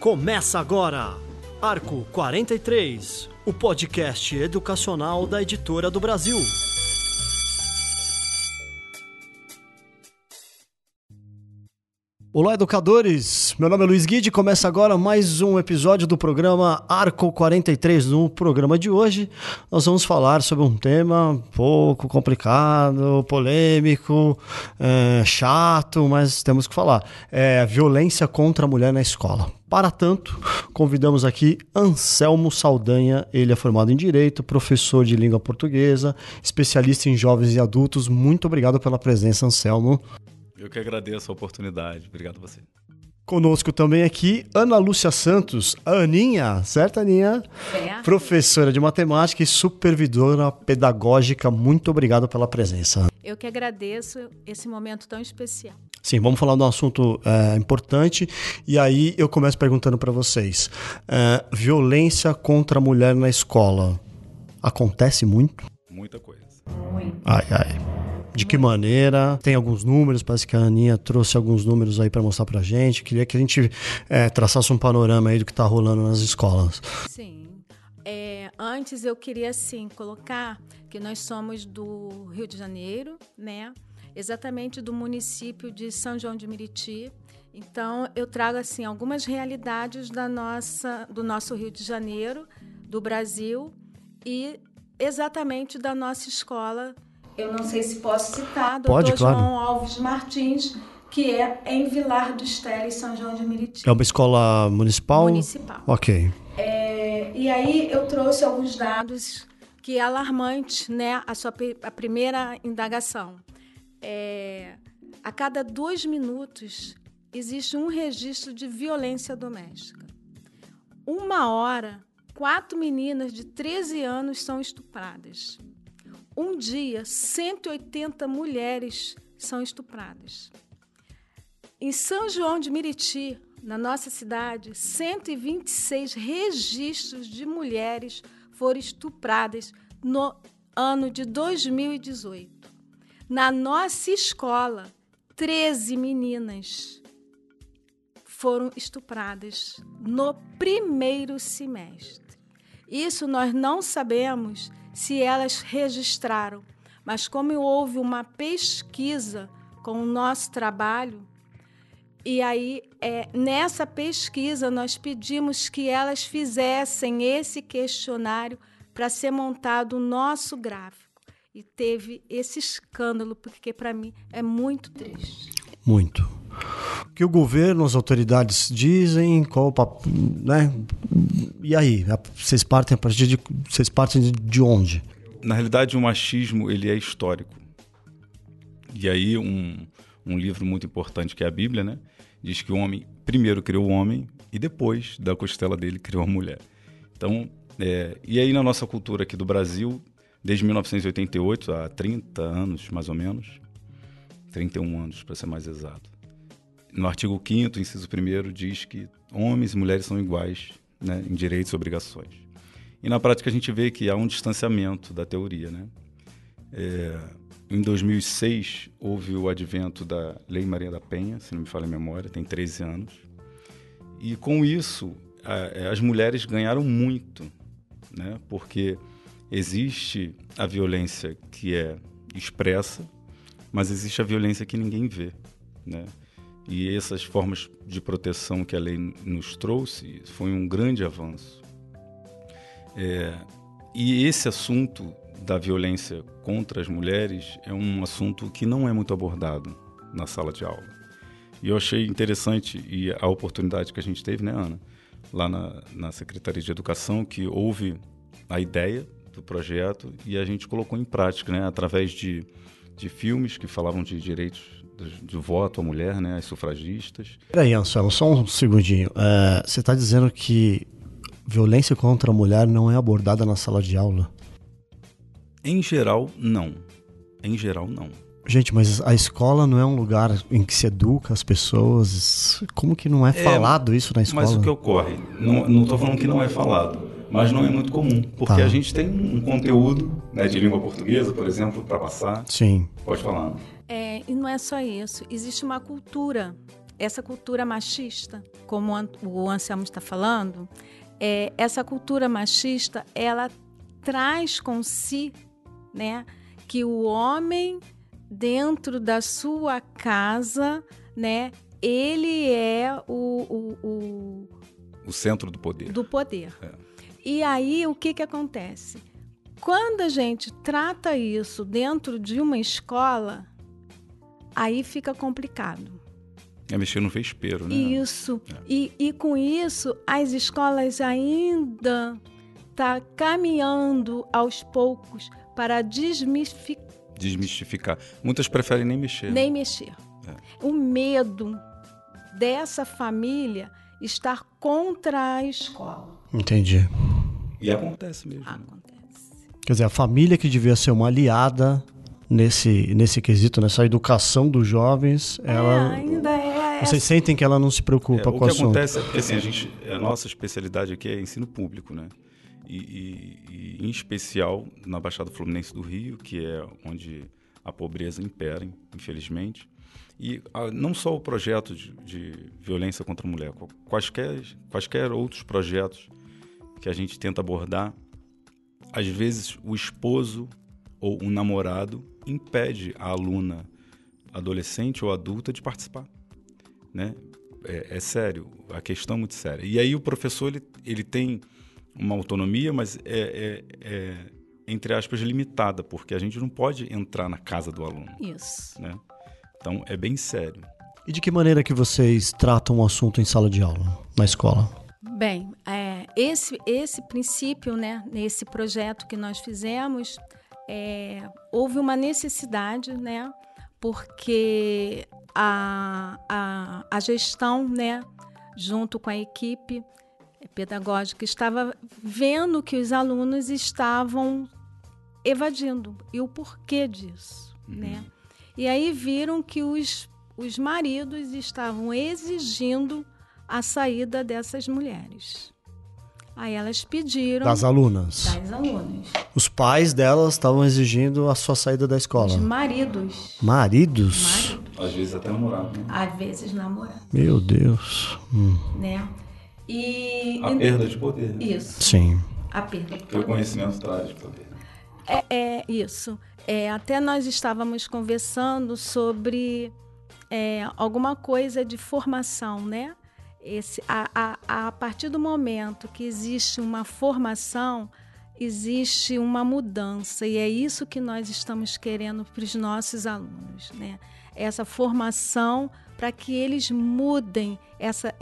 Começa agora, Arco 43, o podcast educacional da Editora do Brasil. Olá, educadores! Meu nome é Luiz Guide e começa agora mais um episódio do programa Arco 43. No programa de hoje, nós vamos falar sobre um tema um pouco complicado, polêmico, é, chato, mas temos que falar. É violência contra a mulher na escola. Para tanto, convidamos aqui Anselmo Saldanha, ele é formado em Direito, professor de língua portuguesa, especialista em jovens e adultos. Muito obrigado pela presença, Anselmo. Eu que agradeço a oportunidade. Obrigado a você. Conosco também aqui Ana Lúcia Santos, a Aninha, certo, Aninha? Certo. Professora de matemática e supervisora pedagógica. Muito obrigado pela presença. Eu que agradeço esse momento tão especial. Sim, vamos falar de um assunto é, importante. E aí eu começo perguntando para vocês: é, violência contra a mulher na escola acontece muito? Muito. Ai, ai. De que maneira? Tem alguns números, parece que a Aninha trouxe alguns números aí para mostrar pra gente. Queria que a gente é, traçasse um panorama aí do que tá rolando nas escolas. Sim. É, antes eu queria assim colocar que nós somos do Rio de Janeiro, né? Exatamente do município de São João de Meriti. Então eu trago assim algumas realidades da nossa, do nosso Rio de Janeiro, do Brasil e exatamente da nossa escola. Eu não sei se posso citar, doutor Pode, claro. João Alves Martins, que é em Vilar do Estela, em São João de Meriti. É uma escola municipal? Municipal. Ok. É, e aí eu trouxe alguns dados que é alarmante, né? A sua a primeira indagação. É, a cada dois minutos existe um registro de violência doméstica. Uma hora, quatro meninas de 13 anos são estupradas. Um dia, 180 mulheres são estupradas. Em São João de Meriti, na nossa cidade, 126 registros de mulheres foram estupradas no ano de 2018. Na nossa escola, 13 meninas foram estupradas no primeiro semestre. Isso nós não sabemos se elas registraram, mas como houve uma pesquisa com o nosso trabalho, e aí, é, nessa pesquisa, nós pedimos que elas fizessem esse questionário para ser montado o nosso gráfico. E teve esse escândalo, porque para mim é muito triste. Muito. O que o governo, as autoridades dizem, qual o papo, né? E aí, vocês partem a partir de vocês partem de- de onde? Na realidade, o machismo ele é histórico. E aí um, um livro muito importante que é a Bíblia, né, diz que o homem primeiro criou o homem e depois da costela dele criou a mulher. Então, é, e aí na nossa cultura aqui do Brasil, desde 1988, há 30 anos mais ou menos, 31 anos para ser mais exato. No artigo 5º, inciso 1 diz que homens e mulheres são iguais né, em direitos e obrigações. E na prática a gente vê que há um distanciamento da teoria, né? É, em 2006 houve o advento da Lei Maria da Penha, se não me falha a memória, tem 13 anos. E com isso a- as mulheres ganharam muito, né? Porque existe a violência que é expressa, mas existe a violência que ninguém vê, né? E essas formas de proteção que a lei nos trouxe foi um grande avanço. É, e esse assunto da violência contra as mulheres é um assunto que não é muito abordado na sala de aula. E eu achei interessante e a oportunidade que a gente teve, né, Ana, lá na, na Secretaria de Educação, que houve a ideia do projeto e a gente colocou em prática, né, através de, de filmes que falavam de direitos de, de voto à mulher, né, as sufragistas. Peraí, Anselmo, só um segundinho. É, você está dizendo que violência contra a mulher não é abordada na sala de aula? Em geral, não. Em geral, não. Gente, mas a escola não é um lugar em que se educa as pessoas? Como que não é, falado isso na escola? Mas o que ocorre? Não estou falando que não é falado, mas não é muito comum, porque tá. a gente tem um conteúdo né, de língua portuguesa, por exemplo, para passar. Sim. Pode falar. É, e não é só isso, existe uma cultura, essa cultura machista, como o Anselmo está falando, é, essa cultura machista, ela traz com si, né, que o homem dentro da sua casa, né, ele é o, o, o, o centro do poder. Do poder. É. E aí o que que acontece? Quando a gente trata isso dentro de uma escola, aí fica complicado. É mexer no vespeiro, né? Isso. É. E, e com isso, as escolas ainda tá caminhando aos poucos para desmistificar. Desmistificar. Muitas preferem nem mexer. Nem mexer. É. O medo dessa família estar contra a escola. Entendi. E acontece mesmo. Acontece. Quer dizer, a família que devia ser uma aliada nesse, nesse quesito, nessa educação dos jovens, é, ela. Ainda é. Vocês sentem que ela não se preocupa é, com o assunto? O que acontece é porque assim, a, gente, a nossa especialidade aqui é ensino público, né? E, e, e, em especial na Baixada Fluminense do Rio, que é onde a pobreza impera, infelizmente. E a, não só o projeto de, de, violência contra a mulher, quaisquer, quaisquer outros projetos que a gente tenta abordar, às vezes o esposo ou um namorado impede a aluna adolescente ou adulta de participar, né? É, é, sério, a questão é muito séria. E aí o professor ele, ele tem uma autonomia, mas é, é, é, entre aspas limitada, porque a gente não pode entrar na casa do aluno. Isso. Né? Então é bem sério. E de que maneira que vocês tratam o assunto em sala de aula, na escola? Bem, é, esse, esse princípio, né, nesse projeto que nós fizemos, é, houve uma necessidade, né, porque a, a, a gestão, né, junto com a equipe pedagógica, estava vendo que os alunos estavam evadindo e o porquê disso, uhum. né? E aí viram que os, os maridos estavam exigindo a saída dessas mulheres. Aí elas pediram. Das alunas. Das alunas. Os pais delas estavam exigindo a sua saída da escola. Os maridos. Maridos? Maridos. Às vezes até namorado. Né? Às vezes namorado. Meu Deus. Hum. Né? E. A perda de poder. Né? Isso. Sim. A perda de poder. O conhecimento traz poder. É, é isso. É, até nós estávamos conversando sobre é, alguma coisa de formação, né? Esse, a, a, a partir do momento que existe uma formação, existe uma mudança e é isso que nós estamos querendo para os nossos alunos, né? Essa formação para que eles mudem essa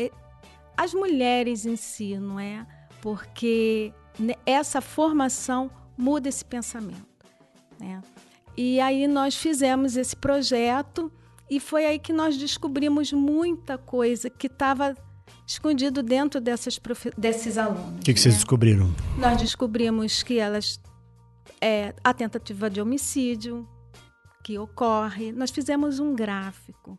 as mulheres em si, não é? Porque essa formação muda esse pensamento, né? E aí nós fizemos esse projeto e foi aí que nós descobrimos muita coisa que estava escondido dentro dessas desses alunos. O que, que né? vocês descobriram? Nós descobrimos que elas é, a tentativa de homicídio que ocorre. Nós fizemos um gráfico,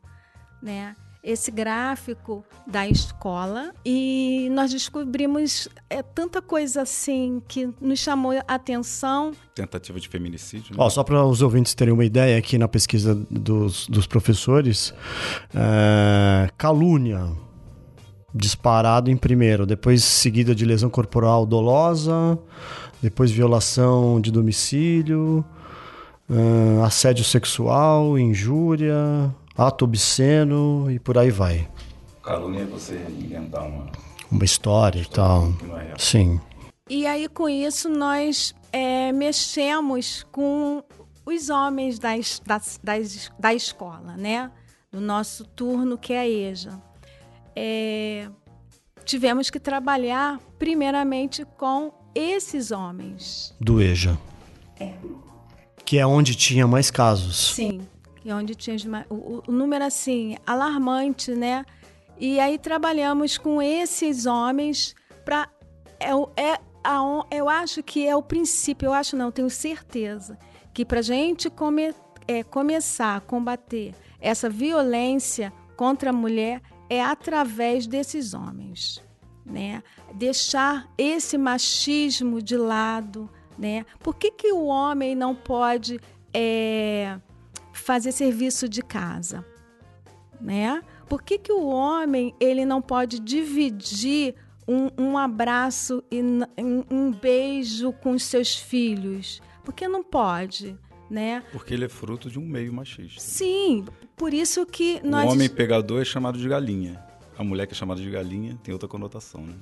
né? Esse gráfico da escola e nós descobrimos é, tanta coisa assim que nos chamou a atenção. Tentativa de feminicídio. Né? Oh, só para os ouvintes terem uma ideia, aqui na pesquisa dos, dos professores, é, calúnia disparado em primeiro, depois seguida de lesão corporal dolosa, depois violação de domicílio, uh, assédio sexual, injúria, ato obsceno e por aí vai. Calúnia é você inventar uma... Uma história e tal. É Sim. E aí com isso nós é, mexemos com os homens das, das, das, da escola, né? Do nosso turno, que é a EJA é, tivemos que trabalhar primeiramente com esses homens. Do EJA. É. Que é onde tinha mais casos. Sim, que é onde tinha o, o número assim alarmante, né? E aí trabalhamos com esses homens para é, é a, eu acho que é o princípio, eu acho não, tenho certeza que para a gente come, é, começar a combater essa violência contra a mulher é através desses homens. Né? deixar esse machismo de lado, né? Por que, que o homem não pode é, fazer serviço de casa, né? Por que, que o homem ele não pode dividir um, um abraço e um, beijo com os seus filhos? Porque não pode, né? Porque ele é fruto de um meio machista. Sim, por isso que nós... O homem pegador é chamado de galinha. A mulher que é chamada de galinha tem outra conotação, né?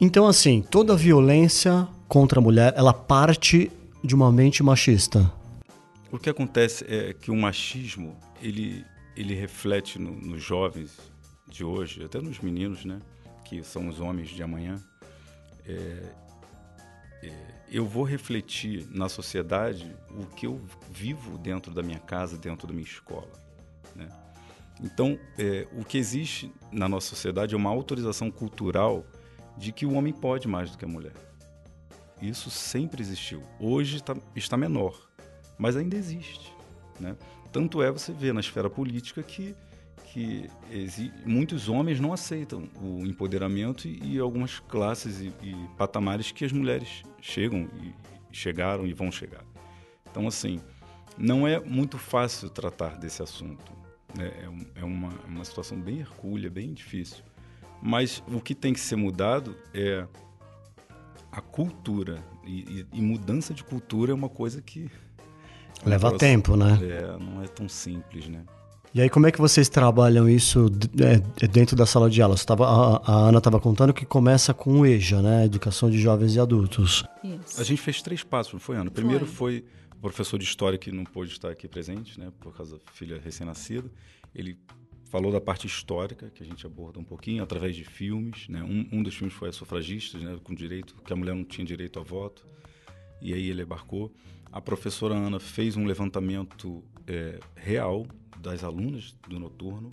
Então, assim, toda violência contra a mulher, ela parte de uma mente machista. O que acontece é que o machismo, ele, ele reflete no, nos jovens de hoje, até nos meninos, né? Que são os homens de amanhã. É, é, eu vou refletir na sociedade o que eu vivo dentro da minha casa, dentro da minha escola. Né? Então, é, o que existe na nossa sociedade é uma autorização cultural de que o homem pode mais do que a mulher. Isso sempre existiu. Hoje tá, está menor, mas ainda existe. Né? Tanto é você ver na esfera política que, que muitos homens não aceitam o empoderamento e, e algumas classes e, e, patamares que as mulheres chegam e chegaram e vão chegar. Então, assim, não é muito fácil tratar desse assunto. Né? É, é uma, uma situação bem hercúlea, bem difícil. Mas o que tem que ser mudado é a cultura. E, e, e mudança de cultura é uma coisa que Leva tempo, né? É, não é tão simples, né? E aí, como é que vocês trabalham isso é, dentro da sala de aula? Tava, a, a, Ana estava contando que começa com o EJA, né? Educação de Jovens e Adultos. Isso. A gente fez três passos, não foi, Ana? Primeiro foi, foi o professor de História que não pôde estar aqui presente, né? Por causa da filha recém-nascida. Ele falou da parte histórica, que a gente aborda um pouquinho, através de filmes, né? Um, um dos filmes foi a Sufragistas, né? Com direito, que a mulher não tinha direito a voto. E aí ele embarcou a professora Ana fez um levantamento é, real das alunas do noturno.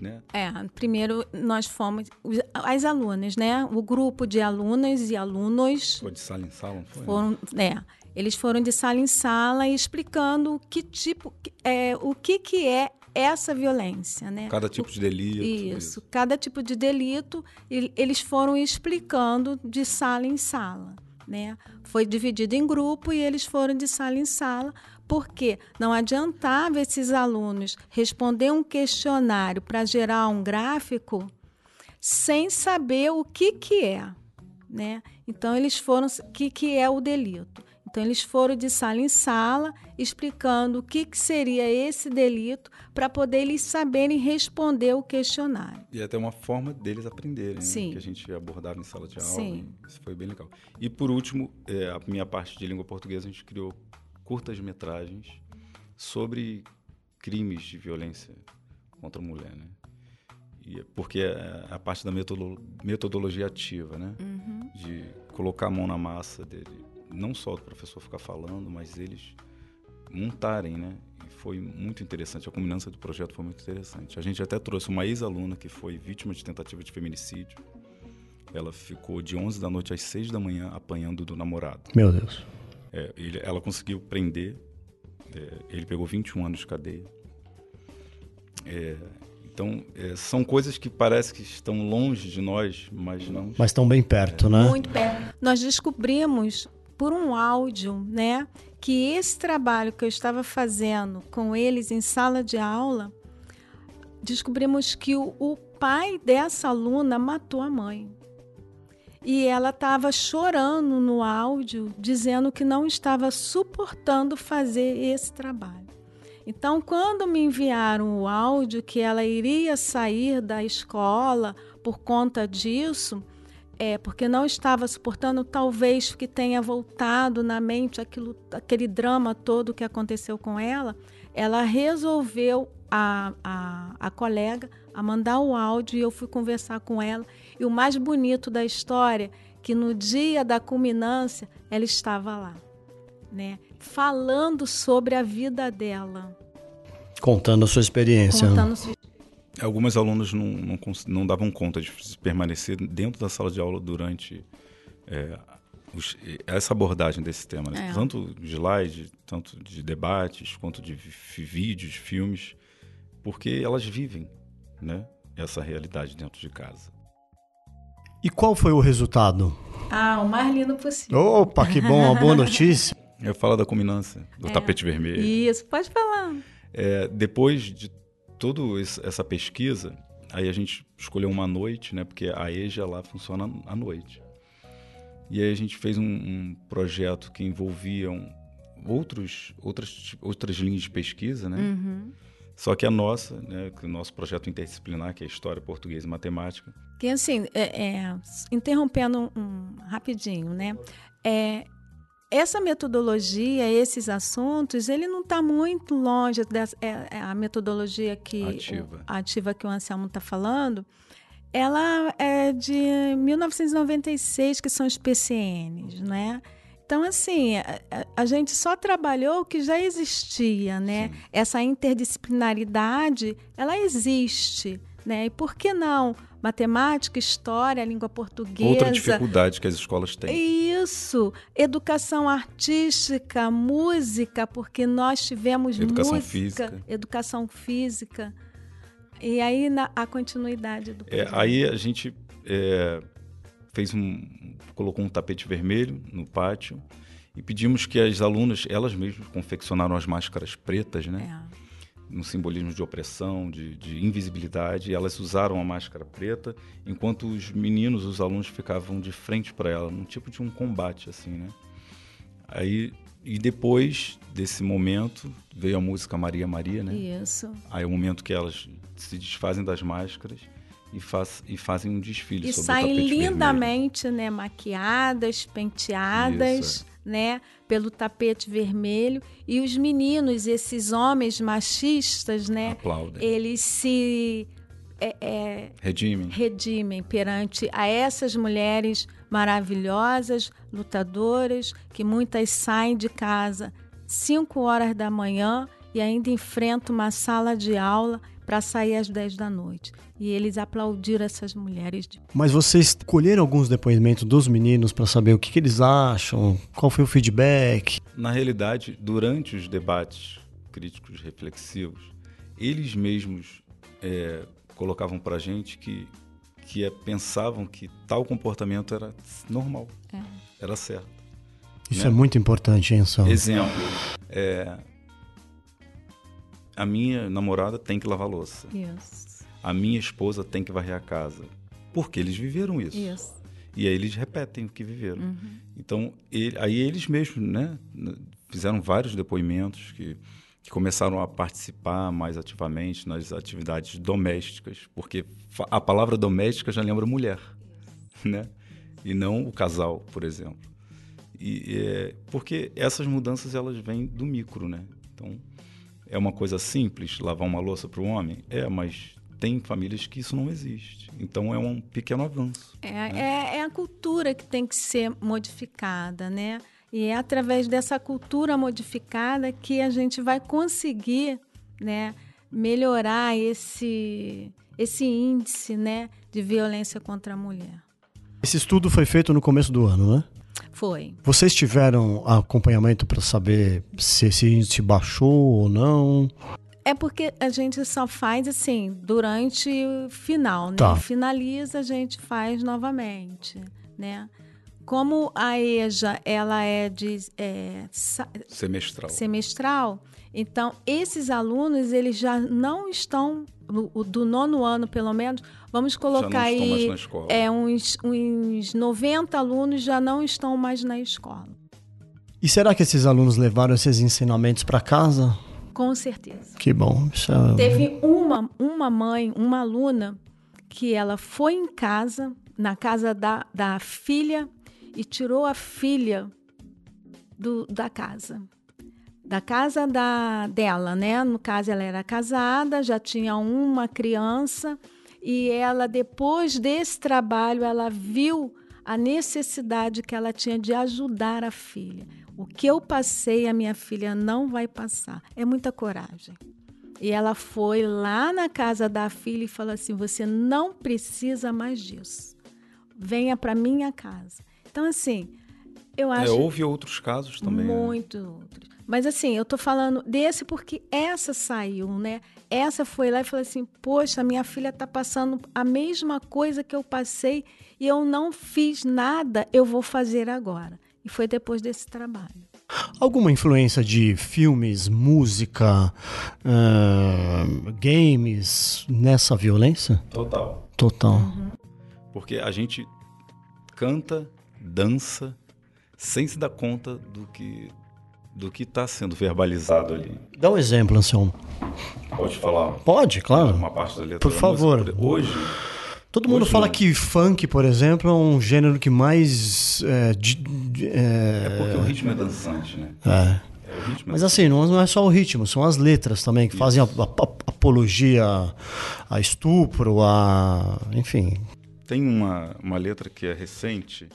Né? É, primeiro nós fomos as alunas, né? O grupo de alunas e alunos. Foi de sala em sala, foi? Foram, é, eles foram de sala em sala explicando que tipo, é, o que que é essa violência, né? Cada tipo de delito. Isso, isso, cada tipo de delito, eles foram explicando de sala em sala né? Foi dividido em grupo e eles foram de sala em sala, porque não adiantava esses alunos responder um questionário para gerar um gráfico sem saber o que, que é. Né? Então, eles foram. O que, que é o delito? Então, eles foram de sala em sala explicando o que, que seria esse delito para poder eles saberem responder o questionário. E até uma forma deles aprenderem, né? Sim. Né? que a gente abordava em sala de aula. Sim. Isso foi bem legal. E, por último, é, a minha parte de língua portuguesa, a gente criou curtas metragens sobre crimes de violência contra a mulher, né? E, é porque é a parte da metodologia ativa, né? Uhum. De colocar a mão na massa dele não só o professor ficar falando, mas eles montarem, né? E foi muito interessante, a combinância do projeto foi muito interessante. A gente até trouxe uma ex-aluna que foi vítima de tentativa de feminicídio. Ela ficou de 11 da noite às 6 da manhã apanhando do namorado. Meu Deus. É, ele, ela conseguiu prender, é, ele pegou 21 anos de cadeia. É, então, é, são coisas que parece que estão longe de nós, mas não. Mas estão bem perto, né? Muito perto. Nós descobrimos por um áudio, né, que esse trabalho que eu estava fazendo com eles em sala de aula, descobrimos que o, o pai dessa aluna matou a mãe. E ela estava chorando no áudio, dizendo que não estava suportando fazer esse trabalho. Então, quando me enviaram o áudio que ela iria sair da escola por conta disso, é, porque não estava suportando, talvez que tenha voltado na mente aquilo, aquele drama todo que aconteceu com ela, ela resolveu, a, a, a colega, a mandar o áudio e eu fui conversar com ela. E o mais bonito da história, que no dia da culminância, ela estava lá, né? Falando sobre a vida dela. Contando a sua experiência. Contando sua Algumas alunas não, não, não, davam conta de permanecer dentro da sala de aula durante é, os, essa abordagem desse tema, né? é. tanto de slide, tanto de debates, quanto de vídeos, filmes, porque elas vivem né, essa realidade dentro de casa. E qual foi o resultado? Ah, o mais lindo possível. Opa, que bom, uma boa notícia. Eu falo da culminância, do é, tapete vermelho. Isso, pode falar. É, depois de toda essa pesquisa, aí a gente escolheu uma noite, né? Porque a EJA lá funciona à noite. E aí a gente fez um, um projeto que envolvia outros, outras, outras linhas de pesquisa, né? Uhum. Só que a nossa, né, o nosso projeto interdisciplinar, que é História, Português e Matemática. Que assim, é, é, interrompendo um, um, rapidinho, né? É, essa metodologia, esses assuntos, ele não está muito longe dessa é, é a metodologia que ativa, o, ativa que o Anselmo está falando. Ela é de 1996, que são os PCNs, né? Então, assim, a, a, gente só trabalhou o que já existia, né? Sim. Essa interdisciplinaridade, ela existe, né? E por que não? Matemática, história, língua portuguesa. Outra dificuldade que as escolas têm. Isso. Educação artística, música, porque nós tivemos educação música, física. educação física. E aí na, a continuidade do é, Aí a gente é, fez um, colocou um tapete vermelho no pátio e pedimos que as alunas, elas mesmas, confeccionaram as máscaras pretas, né? É. No simbolismo de opressão, de, de, invisibilidade, elas usaram a máscara preta, enquanto os meninos, os alunos, ficavam de frente para ela, num tipo de um combate, assim, né? Aí, e depois desse momento, veio a música Maria Maria, né? Isso. Aí é o momento que elas se desfazem das máscaras e, faz, e fazem um desfile e saem lindamente, vermelho. né, maquiadas, penteadas, Isso, é. né, pelo tapete vermelho e os meninos, esses homens machistas, né, Aplaudem. eles se é, é, redimem. redimem perante a essas mulheres maravilhosas, lutadoras, que muitas saem de casa 5 horas da manhã e ainda enfrentam uma sala de aula para sair às 10 da noite. E eles aplaudiram essas mulheres. De... Mas vocês colheram alguns depoimentos dos meninos para saber o que, que, eles acham? Qual foi o feedback? Na realidade, durante os debates críticos reflexivos, eles mesmos é, colocavam para a gente que, que é, pensavam que tal comportamento era normal, é. era certo. Isso né? é muito importante, hein, São? Exemplo, é, a minha namorada tem que lavar louça. Isso. A minha esposa tem que varrer a casa. Porque eles viveram isso. Isso. E aí eles repetem o que viveram. Uhum. Então, ele, aí eles mesmos, né, fizeram vários depoimentos que, que começaram a participar mais ativamente nas atividades domésticas, porque a palavra doméstica já lembra mulher, né? E não o casal, por exemplo. E, é, porque essas mudanças elas vêm do micro, né? Então, é uma coisa simples lavar uma louça para o homem? É, mas tem famílias que isso não existe. Então é um pequeno avanço. É, né? é, é, a cultura que tem que ser modificada, né? E é através dessa cultura modificada que a gente vai conseguir, né, melhorar esse esse índice, né, de violência contra a mulher. Esse estudo foi feito no começo do ano, né? Foi. Vocês tiveram acompanhamento para saber se esse índice baixou ou não? É porque a gente só faz assim durante o final, né? Tá. Finaliza, a gente faz novamente, né? Como a EJA ela é de é, semestral. semestral, então esses alunos eles já não estão no, do nono ano, pelo menos, vamos colocar aí é, uns, uns 90 alunos já não estão mais na escola. E será que esses alunos levaram esses ensinamentos para casa? Com certeza. Que bom. É... Teve uma, uma mãe, uma aluna, que ela foi em casa, na casa da, da filha, e tirou a filha do, da casa da casa da, dela, né? No caso, ela era casada, já tinha uma criança e ela, depois desse trabalho, ela viu a necessidade que ela tinha de ajudar a filha. O que eu passei, a minha filha não vai passar. É muita coragem. E ela foi lá na casa da filha e falou assim: Você não precisa mais disso. Venha para minha casa. Então, assim, Eu É, acho houve outros casos também. né? muito outros. Mas assim, eu tô falando desse porque essa saiu, né? Essa foi lá e falou assim: "Poxa, minha filha tá passando a mesma coisa que eu passei e eu não fiz nada, eu vou fazer agora". E foi depois desse trabalho. Alguma influência de filmes, música, ah, games nessa violência? Total. Total. Porque a gente canta, dança, sem se dar conta do que do que está sendo verbalizado ali. Dá um exemplo, Anselmo. Pode falar Pode, claro. uma parte da letra Por favor. música? Hoje, Todo mundo Hoje fala que funk, por exemplo, é um gênero que mais. É, de- de- é, é porque o ritmo é dançante, né? é. É, é Mas assim, não é só o ritmo, são as letras também, que fazem a- a- a- apologia a estupro, a. Enfim. Tem uma, uma letra que é recente,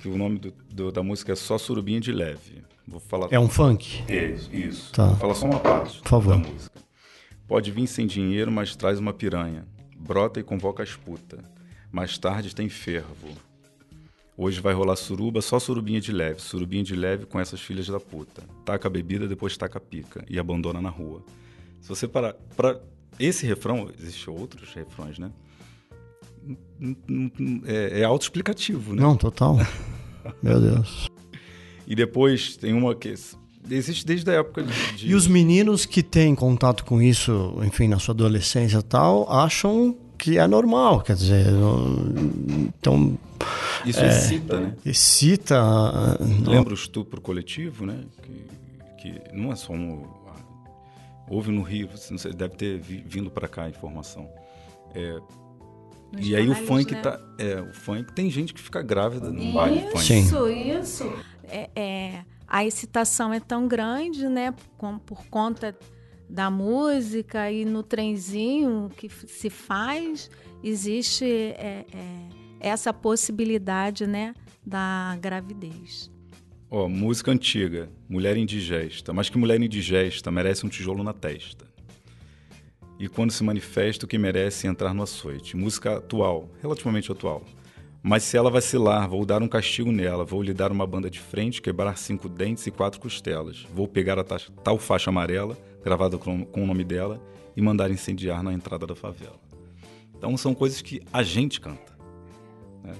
que o nome do- do- da música é Só Surubinha de Leve. Vou falar. É um funk. Isso, isso. Tá. Vou falar só uma parte Por favor. da música. Pode vir sem dinheiro, mas traz uma piranha. Brota e convoca as puta. Mais tarde tem fervo. Hoje vai rolar suruba, só surubinha de leve. Surubinha de leve com essas filhas da puta. Taca a bebida, depois taca a pica. E abandona na rua. Se você parar... Pra esse refrão, existem outros refrões, né? É, é autoexplicativo, né? Não, total. Meu Deus. E depois tem uma que... Existe desde a época de... de- E os meninos que têm contato com isso, enfim, na sua adolescência e tal, acham que é normal, quer dizer, então Isso excita, né? excita. ah, não- Lembra o estupro coletivo, né? Que, que não é só um. Houve no Rio, você deve ter vi- vindo para cá a informação. É, Nos e aí o funk né? tá. É, o funk tem gente que fica grávida no baile funk. Sim. Isso, isso. É, é, a excitação é tão grande, né? com- por conta da música e no trenzinho que se faz, existe é, é, essa possibilidade, né? Da gravidez. Ó, música antiga, mulher indigesta. Mas que mulher indigesta merece um tijolo na testa. E quando se manifesta, o que merece entrar no açoite. Música atual, relativamente atual. Mas se ela vacilar, vou dar um castigo nela. Vou lhe dar uma banda de frente, quebrar cinco dentes e quatro costelas. Vou pegar a ta- tal faixa amarela, gravada com, com o nome dela, e mandar incendiar na entrada da favela. Então são coisas que a gente canta. né?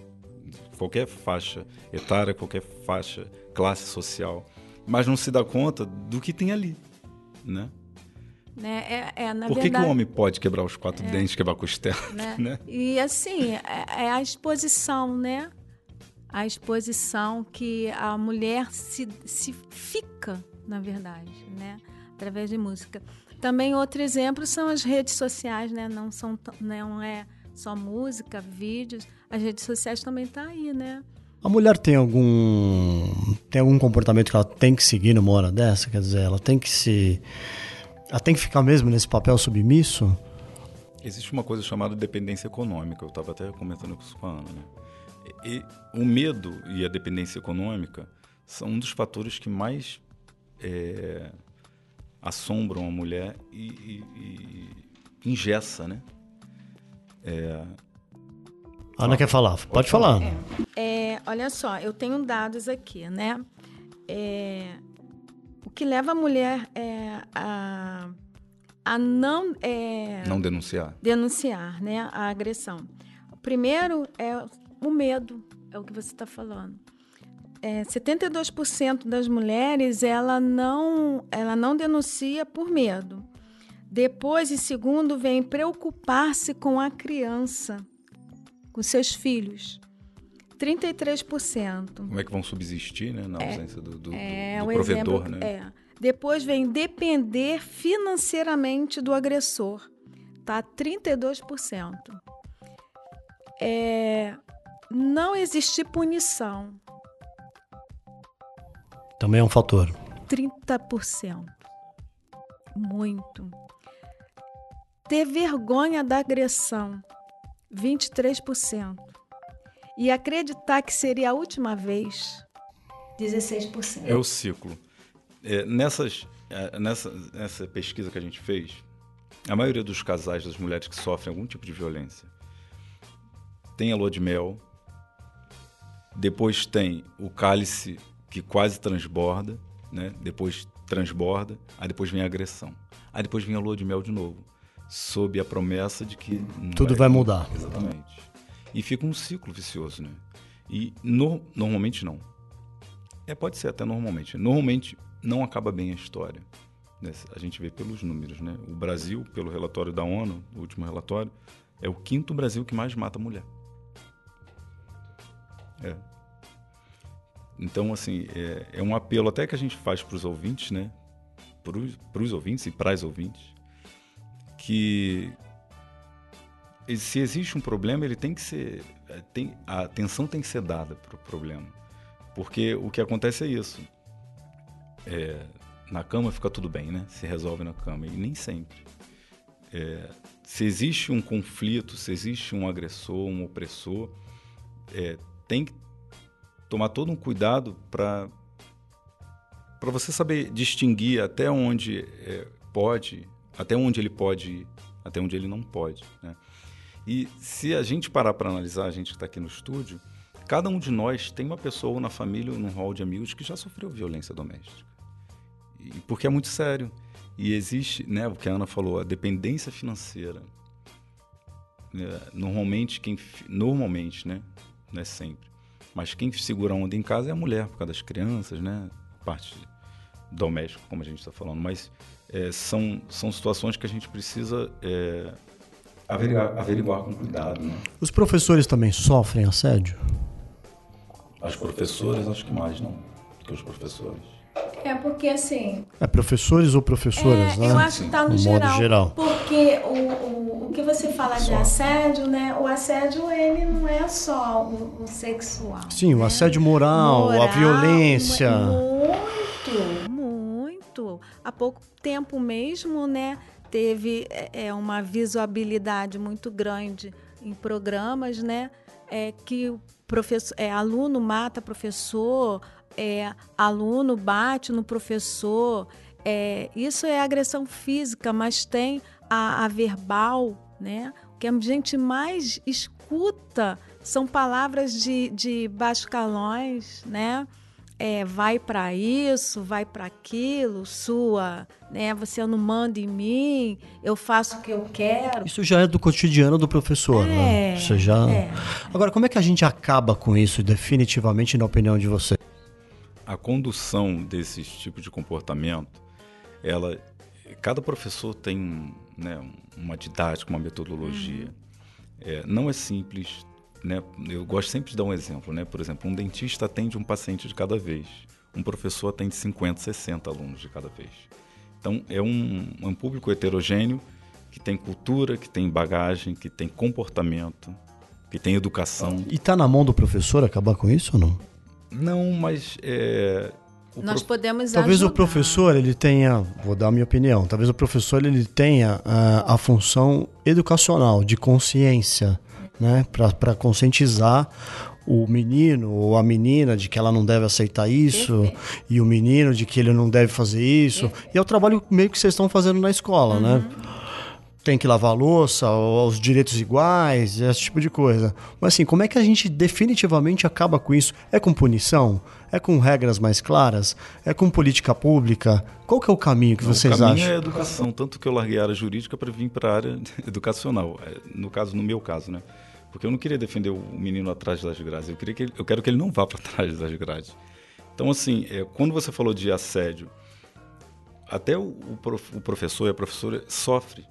Qualquer faixa etária, qualquer faixa, classe social. Mas não se dá conta do que tem ali. Né? Né? É, é, na Por que, verdade, que o homem pode quebrar os quatro dentes, quebrar a costela? né? né? E assim, é, é a exposição, né? A exposição que a mulher se, se fica, na verdade, né? Através de música. Também outro exemplo são as redes sociais, né? Não, são, não é só música, vídeos. As redes sociais também tá aí, né? A mulher tem algum tem algum comportamento que ela tem que seguir numa hora dessa? Quer dizer, ela tem que se ela tem que ficar mesmo nesse papel submisso? Existe uma coisa chamada dependência econômica. Eu estava até comentando isso com a Ana. Né? E, e o medo e a dependência econômica são um dos fatores que mais é, assombram a mulher e, e, e engessa, né? A Ana quer falar? Pode falar. É, olha só, eu tenho dados aqui, né? É, o que leva a mulher é, a, a não, é, Não denunciar. denunciar né, a agressão. O primeiro é o medo, é o que você está falando. É, 72% das mulheres ela não, ela não denuncia por medo. Depois, em segundo, vem preocupar-se com a criança, com seus filhos. 33%. Como é que vão subsistir, né? Na ausência do, do, É do um provedor, exemplo. né? É. Depois vem depender financeiramente do agressor. Tá 32%. É, não existir punição. Também é um fator. 30%. Muito. Ter vergonha da agressão. 23%. E acreditar que seria a última vez. 16%. É o ciclo. É, nessas, é, nessa, nessa pesquisa que a gente fez, a maioria dos casais das mulheres que sofrem algum tipo de violência tem a lua de mel, Depois tem o cálice que quase transborda, né? Depois transborda, aí depois vem a agressão. Aí depois vem a lua de mel de novo, sob a promessa de que tudo vai, vai mudar. Exatamente. E fica um ciclo vicioso, né? E no, normalmente não. É, pode ser até normalmente. Normalmente não acaba bem a história. Né? A gente vê pelos números, né? O Brasil, pelo relatório da ONU, o último relatório, é o quinto Brasil que mais mata mulher. É. Então, assim, é, é um apelo até que a gente faz para os ouvintes, né? Para os ouvintes e para as ouvintes, que se existe um problema, ele tem que ser. Tem, a atenção tem que ser dada para o problema. Porque o que acontece é isso. É, na cama fica tudo bem, né? Se resolve na cama. E nem sempre. É, se existe um conflito, se existe um agressor, um opressor, é, tem que tomar todo um cuidado para para você saber distinguir até onde é, pode, até onde ele pode ir, até onde ele não pode. Né? E se a gente parar para analisar, a gente que está aqui no estúdio, cada um de nós tem uma pessoa na família ou num hall de amigos que já sofreu violência doméstica. E, porque é muito sério. E existe, né, o que a Ana falou, a dependência financeira. É, normalmente, quem, normalmente, né, não é sempre, mas quem segura a onda em casa é a mulher, por causa das crianças, né? Parte doméstica, como a gente está falando. Mas é, são, são situações que a gente precisa é, averiguar, averiguar com cuidado. Né? Os professores também sofrem assédio? As professoras, acho que mais, não, que os professores. É porque assim. É professores ou professoras, é, né? Eu acho que está no, no geral, geral. Porque o, o, o que você fala só. de assédio, né? O assédio, ele não é só o, o sexual. Sim, né? o assédio moral, moral, a violência. Muito, muito. Há pouco tempo mesmo, né? Teve é, é, uma visibilidade muito grande em programas, né? É, que o professor, é, aluno mata professor, é, aluno bate no professor. É, isso é agressão física, mas tem a, a verbal, né? O que a gente mais escuta são palavras de, de baixos calões, né? É, vai para isso, vai para aquilo, sua, né? Você não manda em mim, eu faço o que eu quero. Isso já é do cotidiano do professor, né? é, né? Você já. É. Agora, como é que a gente acaba com isso definitivamente, na opinião de você? a condução desses tipos de comportamento, ela, cada professor tem né, uma didática, uma metodologia. Uhum. É, não é simples. Né? Eu gosto sempre de dar um exemplo. Né? Por exemplo, um dentista atende um paciente de cada vez. Um professor atende 50, 60 alunos de cada vez. Então, é um, um público heterogêneo que tem cultura, que tem bagagem, que tem comportamento, que tem educação. E está na mão do professor acabar com isso ou não? Não, mas é, nós podemos talvez ajudar. o professor ele tenha vou dar a minha opinião talvez o professor ele tenha a, a função educacional de consciência né para conscientizar o menino ou a menina de que ela não deve aceitar isso Perfeito. e o menino de que ele não deve fazer isso Perfeito. e é o trabalho meio que vocês estão fazendo na escola né? uhum. né tem que lavar a louça, os direitos iguais, esse tipo de coisa. Mas assim, como é que a gente definitivamente acaba com isso? É com punição? É com regras mais claras? É com política pública? Qual que é o caminho que Não, vocês acham? O caminho acham? é a educação, tanto que eu larguei a área jurídica para vir para a área educacional. É, no caso, no meu caso, né? Porque eu não queria defender o menino atrás das grades. Eu queria que ele, eu quero que ele não vá para trás das grades. Então, assim, é, quando você falou de assédio, até o, o, prof, o professor e a professora sofre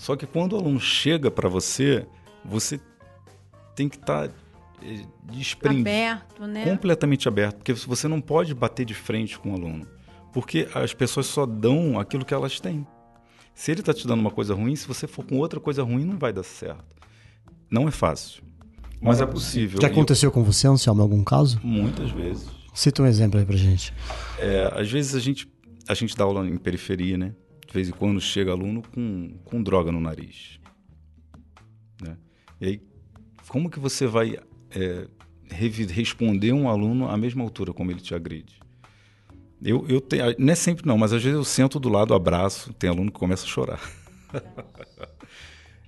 só que quando o aluno chega para você, você tem que estar tá eh, desprendido, aberto, né? completamente aberto, porque você não pode bater de frente com o aluno, porque as pessoas só dão aquilo que elas têm. Se ele está te dando uma coisa ruim, se você for com outra coisa ruim, não vai dar certo. Não é fácil, mas é possível. Já aconteceu eu, com você, Anselmo, algum caso? Muitas vezes. Cita um exemplo aí pra gente. É, às vezes a gente, a gente dá aula em periferia, né? de vez em quando chega aluno com, com droga no nariz. Né? E aí, como que você vai é, responder um aluno à mesma altura como ele te agride? Eu, eu te, não é sempre não, mas às vezes eu sento do lado, abraço, tem aluno que começa a chorar.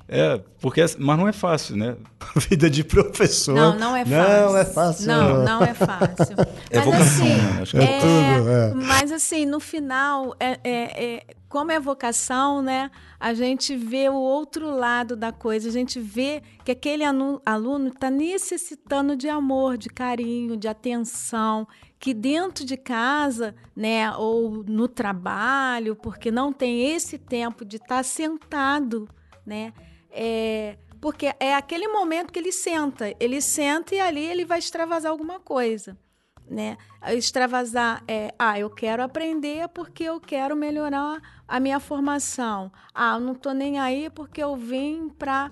É, porque, mas não é fácil, né? Vida de professor. Não, não é fácil. Não é fácil. Não, não é fácil. É mas, vocação, assim, né? Acho que é tudo, é. Mas assim, no final, é, é, é- como é vocação, né? A gente vê o outro lado da coisa. A gente vê que aquele aluno está necessitando de amor, de carinho, de atenção, que dentro de casa, né, ou no trabalho, porque não tem esse tempo de estar sentado, né? É, porque é aquele momento que ele senta. Ele senta e ali ele vai extravasar alguma coisa. Né? Extravasar é, ah, eu quero aprender porque eu quero melhorar a minha formação. Ah, eu não estou nem aí porque eu vim para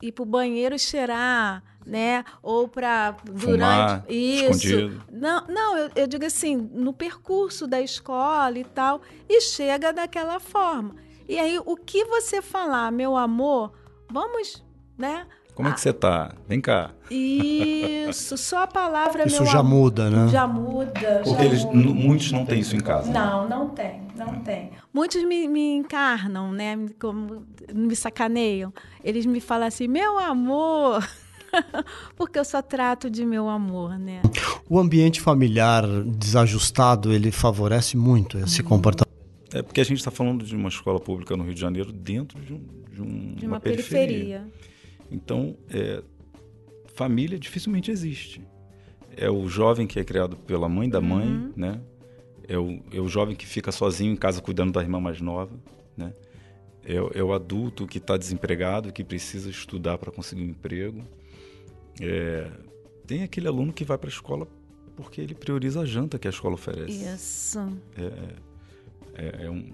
ir para o banheiro cheirar, né? Ou para Fumar, durante isso. escondido. Não, não eu, eu digo assim, no percurso da escola e tal, e chega daquela forma. E aí, o que você falar, meu amor, vamos, né? Como é que você tá? Vem cá. Isso, só a palavra Isso meu já amor, muda, né? Já muda. Porque já eles, muda. muitos não têm isso em casa. Não, não tem, não tem. Muitos me, me encarnam, né? me- Como, me sacaneiam. Eles me falam assim, meu amor. Porque eu só trato de meu amor, né? O ambiente familiar desajustado, ele favorece muito esse Uhum. comportamento. É porque a gente está falando de uma escola pública no Rio de Janeiro dentro de, um, de, um- De uma, periferia. Então, é, família dificilmente existe. É o jovem que é criado pela mãe da mãe, Uhum. né? É o, é o jovem que fica sozinho em casa cuidando da irmã mais nova, né? É, o- é o adulto que está desempregado, que precisa estudar para conseguir um emprego. É, tem aquele aluno que vai para a escola porque ele prioriza a janta que a escola oferece. Isso. É, é um,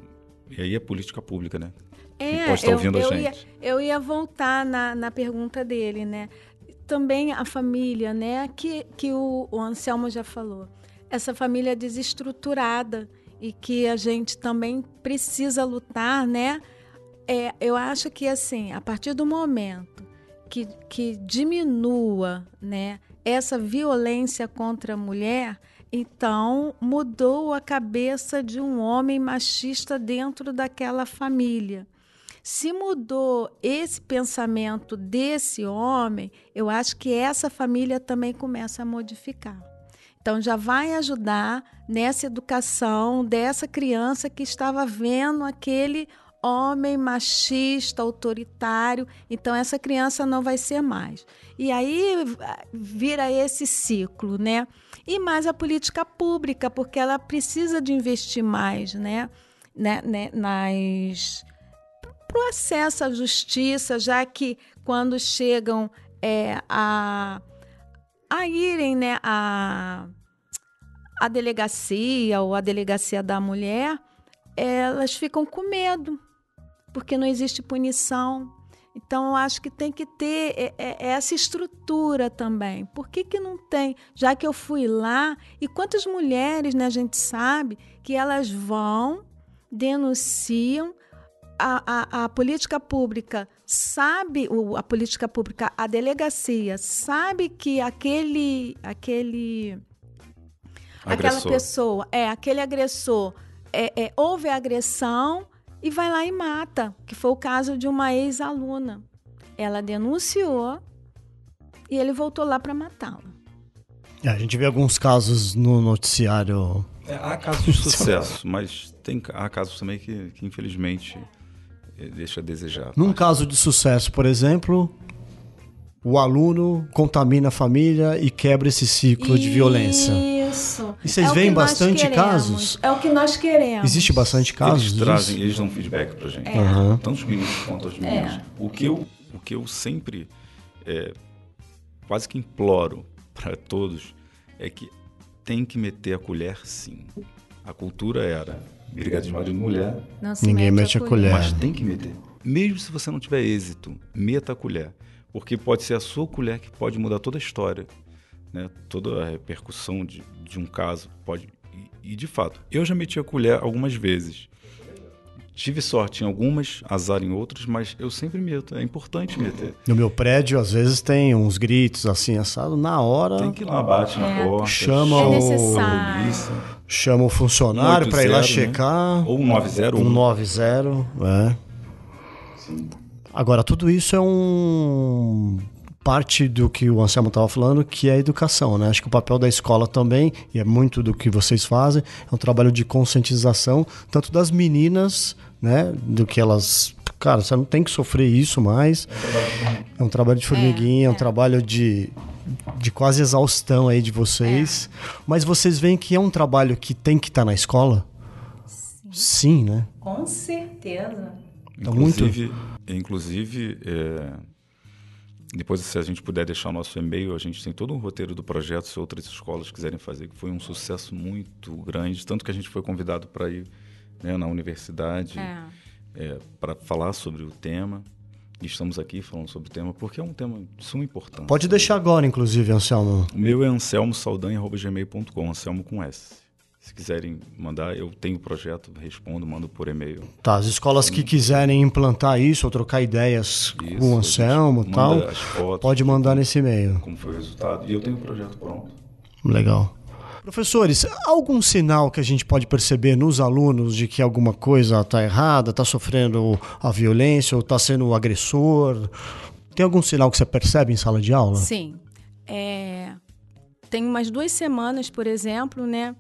e aí é política pública, né? É, pode estar eu, ouvindo a eu gente. Ia, eu ia voltar na, na pergunta dele, né? Também a família, né? Que, que o, o Anselmo já falou. Essa família desestruturada e que a gente também precisa lutar, né? É, eu acho que, assim, a partir do momento que, que diminua, né? Essa violência contra a mulher, então mudou a cabeça de um homem machista dentro daquela família. Se mudou esse pensamento desse homem, eu acho que essa família também começa a modificar. Então já vai ajudar nessa educação dessa criança que estava vendo aquele homem machista, autoritário. Então essa criança não vai ser mais. E aí vira esse ciclo, né? E mais a política pública, porque ela precisa de investir mais, né? né, né nas para o acesso à justiça, já que quando chegam é, a, a irem né, a, a delegacia ou a delegacia da mulher, elas ficam com medo, porque não existe punição. Então, eu acho que tem que ter é, é, essa estrutura também. Por que, que não tem? Já que eu fui lá, e quantas mulheres né, a gente sabe que elas vão, denunciam, a, a, a, política pública sabe, o, a política pública, a delegacia sabe que aquele, aquele aquela pessoa, é aquele agressor, é, é, houve agressão e vai lá e mata, que foi o caso de uma ex-aluna. Ela denunciou e ele voltou lá para matá-la. É, a gente vê alguns casos no noticiário. É, há casos de sucesso, mas tem, há casos também que, que infelizmente deixa a desejar. Num caso de sucesso, por exemplo, o aluno contamina a família e quebra esse ciclo Isso. de violência. Isso. E vocês é veem bastante casos? É o que nós queremos. Existe bastante casos. Eles trazem, eles dão feedback pra gente. É. Uhum. Tanto os meninos quanto as meninas. É. O, que eu, o que eu sempre é, quase que imploro para todos é que tem que meter a colher sim. A cultura era brigar de mulher. Ninguém mete a colher. Mas tem que meter. Mesmo se você não tiver êxito, meta a colher. Porque pode ser a sua colher que pode mudar toda a história. Né? Toda a repercussão de, de um caso pode. E, e, de fato, eu já meti a colher algumas vezes. Tive sorte em algumas, azar em outras, mas eu sempre meto. É importante meter. No meu prédio, às vezes, tem uns gritos assim, assado, na hora. Tem que ir lá, bate na É. porta. Chama É o- necessário. polícia. Chama o funcionário para ir lá 180, né? checar. Ou um 90. Um 90, é. Agora, tudo isso é um parte do que o Anselmo estava falando, que é a educação, né? Acho que o papel da escola também, e é muito do que vocês fazem, é um trabalho de conscientização, tanto das meninas, né? Do que elas. Cara, você não tem que sofrer isso mais. É um trabalho de formiguinha, é, é um trabalho de, de quase exaustão aí de vocês. É. Mas vocês veem que é um trabalho que tem que estar tá na escola? Sim. Sim, né? Com certeza. Inclusive, muito... inclusive é depois, se a gente puder deixar o nosso e-mail, a gente tem todo um roteiro do projeto, se outras escolas quiserem fazer, que foi um sucesso muito grande, tanto que a gente foi convidado para ir né, na universidade é. é, para falar sobre o tema. E estamos aqui falando sobre o tema, porque é um tema de suma importância. Pode deixar agora, inclusive, Anselmo. O meu é anselmosaldanha.gmail.com, Anselmo com S. Se quiserem mandar, eu tenho o projeto, respondo, mando por e-mail. Tá, as escolas que quiserem implantar isso ou trocar ideias isso, com o Anselmo e tal, fotos, pode mandar nesse e-mail. Como foi o resultado. E eu tenho o projeto pronto. Legal. Professores, algum sinal que a gente pode perceber nos alunos de que alguma coisa está errada, está sofrendo a violência ou está sendo o agressor? Tem algum sinal que você percebe em sala de aula? Sim. É... Tem umas duas semanas, por exemplo, né?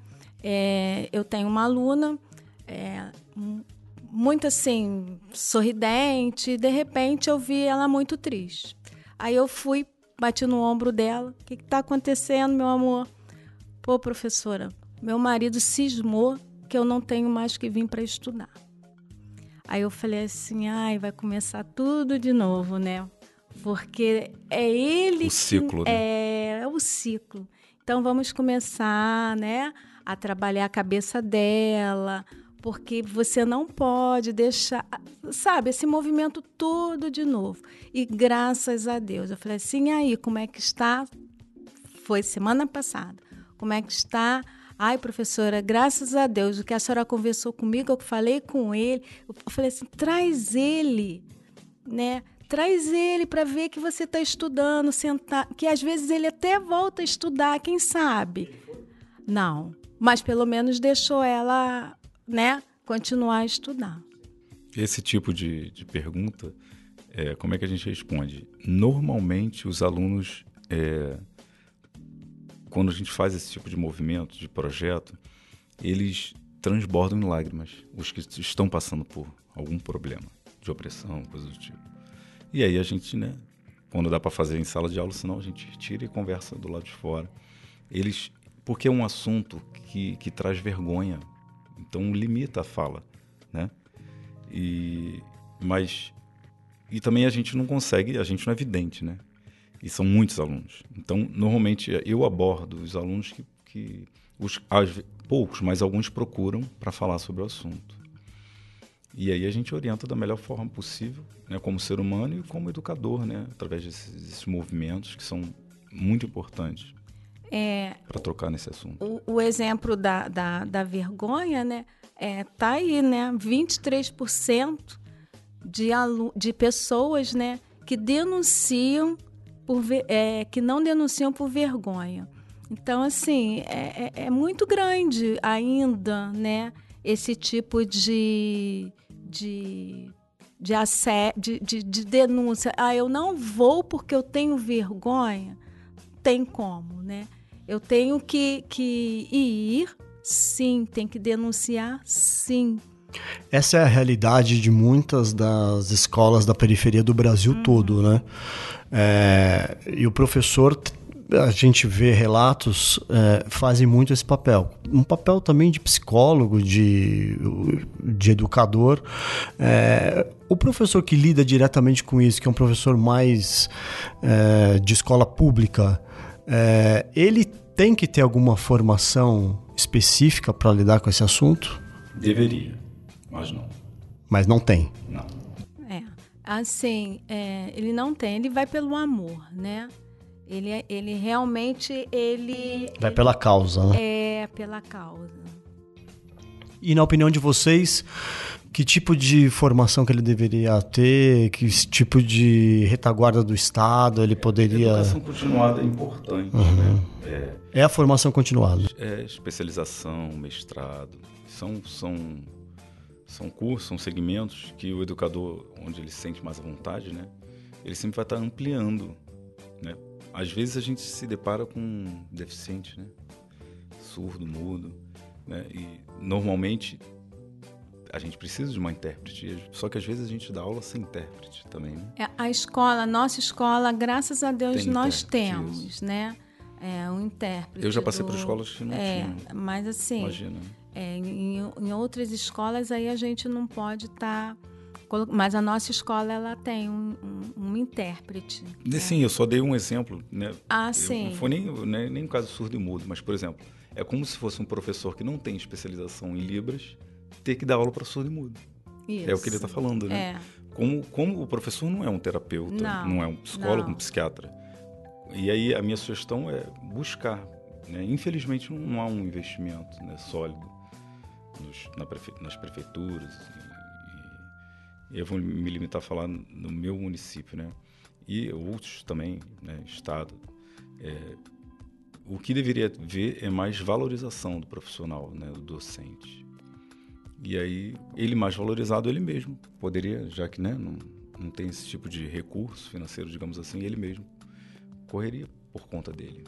É, eu tenho uma aluna é, muito assim, sorridente, e de repente eu vi ela muito triste. Aí eu fui, bati no ombro dela: O que está acontecendo, meu amor? Pô, professora, meu marido cismou que eu não tenho mais que vir para estudar. Aí eu falei assim: ai, vai começar tudo de novo, né? Porque é ele. O ciclo. Que, né? é, é o ciclo. Então vamos começar, né? A trabalhar a cabeça dela, porque você não pode deixar, sabe, esse movimento todo de novo. E graças a Deus, eu falei assim, aí, como é que está? Foi semana passada. Como é que está? Ai, professora, graças a Deus, o que a senhora conversou comigo, eu falei com ele. Eu falei assim, traz ele, né? Traz ele para ver que você está estudando, sentar, que às vezes ele até volta a estudar, quem sabe? Não, mas pelo menos deixou ela, né, continuar a estudar. Esse tipo de, de pergunta, é, como é que a gente responde? Normalmente, os alunos, é, quando a gente faz esse tipo de movimento, de projeto, eles transbordam em lágrimas, os que estão passando por algum problema de opressão, coisa do tipo. E aí a gente, né, quando dá para fazer em sala de aula, senão a gente tira e conversa do lado de fora. Eles porque é um assunto que, que traz vergonha, então limita a fala, né? E, mas e também a gente não consegue, a gente não é vidente, né? E são muitos alunos. Então, normalmente eu abordo os alunos que, que os, as, poucos, mas alguns procuram para falar sobre o assunto. E aí a gente orienta da melhor forma possível, né, como ser humano e como educador, né, através desses, desses movimentos que são muito importantes. É, para trocar nesse assunto. O, o exemplo da, da, da, vergonha, né? É, tá aí, né? 23% de, alu de pessoas, né? Que denunciam por é, que não denunciam por vergonha. Então, assim, é, é, é muito grande ainda, né? Esse tipo de, de de, de, de, de, denúncia. Ah, eu não vou porque eu tenho vergonha. Tem como, né? Eu tenho que, que ir, sim. Tem que denunciar, sim. Essa é a realidade de muitas das escolas da periferia do Brasil uhum. todo, né? É, e o professor, a gente vê relatos, é, fazem muito esse papel. Um papel também de psicólogo, de, de educador. É, o professor que lida diretamente com isso, que é um professor mais é, de escola pública, é, ele tem que ter alguma formação específica para lidar com esse assunto? Deveria, mas não. Mas não tem? Não. É, assim, é, ele não tem, ele vai pelo amor, né? Ele, é, ele realmente, ele... Vai ele, pela causa, né? É, pela causa. E na opinião de vocês, que tipo de formação que ele deveria ter, que tipo de retaguarda do Estado ele poderia... A educação continuada é importante, uhum. né? É, é, a formação continuada. É especialização, mestrado, são, são são cursos, são segmentos que o educador, onde ele se sente mais à vontade, né? Ele sempre vai estar ampliando, né? Às vezes a gente se depara com um deficiente, né? Surdo, mudo, né? E normalmente a gente precisa de uma intérprete. Só que às vezes a gente dá aula sem intérprete também, né? É, a escola, a nossa escola, graças a Deus, Tem nós temos, isso. né? É, um intérprete. Eu já passei do... por escolas que não é, tinham. Mas assim, Imagina. É, em, em, outras escolas aí a gente não pode estar. Tá... Mas a nossa escola ela tem um, um, um intérprete. Né? Sim, eu só dei um exemplo. Né? Ah, sim. Não foi nem, né, nem um caso surdo e mudo, mas, por exemplo, é como se fosse um professor que não tem especialização em Libras ter que dar aula para surdo e mudo. Isso. É o que ele está falando, né? É. Como, como o professor não é um terapeuta, não, não é um psicólogo, não. um psiquiatra. E aí a minha sugestão é buscar. Né? Infelizmente não há um investimento né, sólido nos, na prefe, nas prefeituras. E, e, eu vou me limitar a falar no meu município, né? E outros também, né? Estado. É, o que deveria ver é mais valorização do profissional, né? Do docente. E aí, ele mais valorizado, ele mesmo poderia, já que né, não, não tem esse tipo de recurso financeiro, digamos assim, ele mesmo correria por conta dele.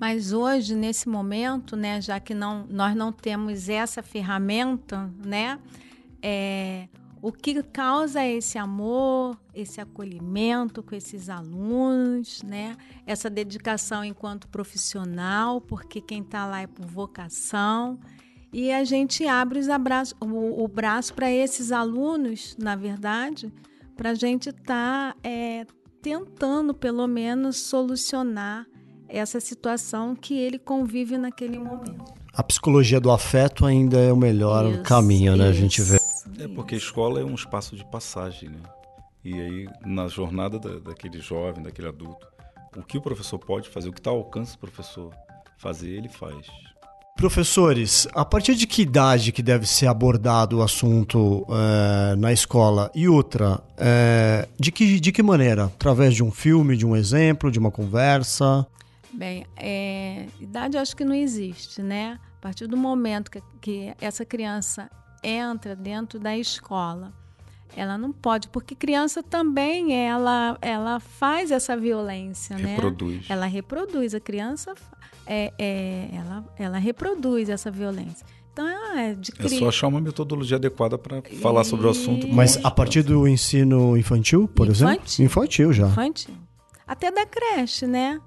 Mas hoje, nesse momento, né, já que não, nós não temos essa ferramenta, né, é, o que causa esse amor, esse acolhimento com esses alunos, né, essa dedicação enquanto profissional, porque quem está lá é por vocação. E a gente abre os abraços, o, o braço para esses alunos, na verdade, para a gente estar tá, é, tentando, pelo menos, solucionar essa situação que ele convive naquele momento. A psicologia do afeto ainda é o melhor isso, caminho, né? Isso, a gente vê. É porque a escola é um espaço de passagem, né? E aí, na jornada da, daquele jovem, daquele adulto, o que o professor pode fazer, o que está ao alcance do professor fazer, ele faz. Professores, a partir de que idade que deve ser abordado o assunto é, na escola? E outra, é, de, que, de que maneira? Através de um filme, de um exemplo, de uma conversa? Bem, é, idade eu acho que não existe, né? A partir do momento que, que essa criança entra dentro da escola, ela não pode, porque criança também ela, ela faz essa violência, reproduz. né? Ela reproduz. A criança é, é, ela, ela reproduz essa violência. Então é de. É só achar uma metodologia adequada para falar sobre o assunto. Mas a partir do ensino infantil, por infantil. exemplo? Infantil já. Infantil. Até da creche, né?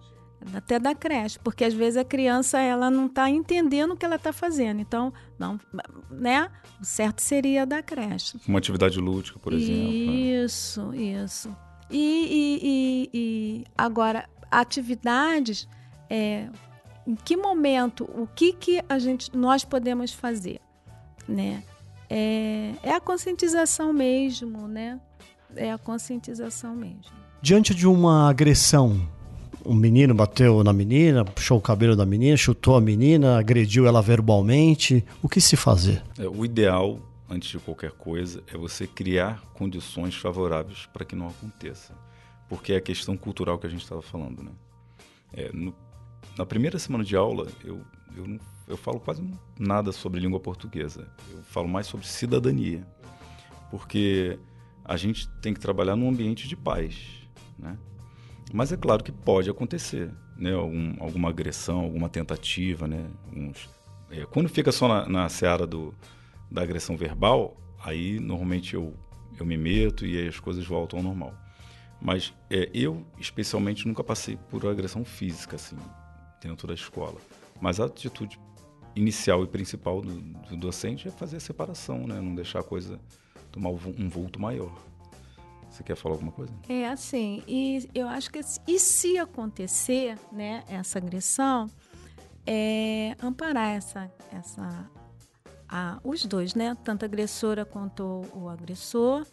até da creche, porque às vezes a criança ela não está entendendo o que ela está fazendo. Então, não, né? O certo seria da creche. Uma atividade lúdica, por exemplo. Isso, isso. E, e, e, e agora, atividades, é, em que momento, o que, que a gente, nós podemos fazer, né? É, é a conscientização mesmo, né? É a conscientização mesmo. Diante de uma agressão um menino bateu na menina, puxou o cabelo da menina, chutou a menina, agrediu ela verbalmente. O que se fazer? É, o ideal, antes de qualquer coisa, é você criar condições favoráveis para que não aconteça. Porque é a questão cultural que a gente estava falando. Né? É, no, na primeira semana de aula, eu, eu, não, eu falo quase nada sobre língua portuguesa. Eu falo mais sobre cidadania. Porque a gente tem que trabalhar num ambiente de paz. Né? Mas é claro que pode acontecer, né? Algum, alguma agressão, alguma tentativa, né? Uns, é, quando fica só na, na seara do, da agressão verbal, aí normalmente eu, eu me meto e as coisas voltam ao normal. Mas é, eu, especialmente, nunca passei por agressão física, assim, dentro da escola. Mas a atitude inicial e principal do, do docente é fazer a separação, né? Não deixar a coisa tomar um vulto maior. Você quer falar alguma coisa? É assim, e eu acho que e se acontecer, né, essa agressão, é amparar essa, essa, a, os dois, né, tanto a agressora quanto o, agressor,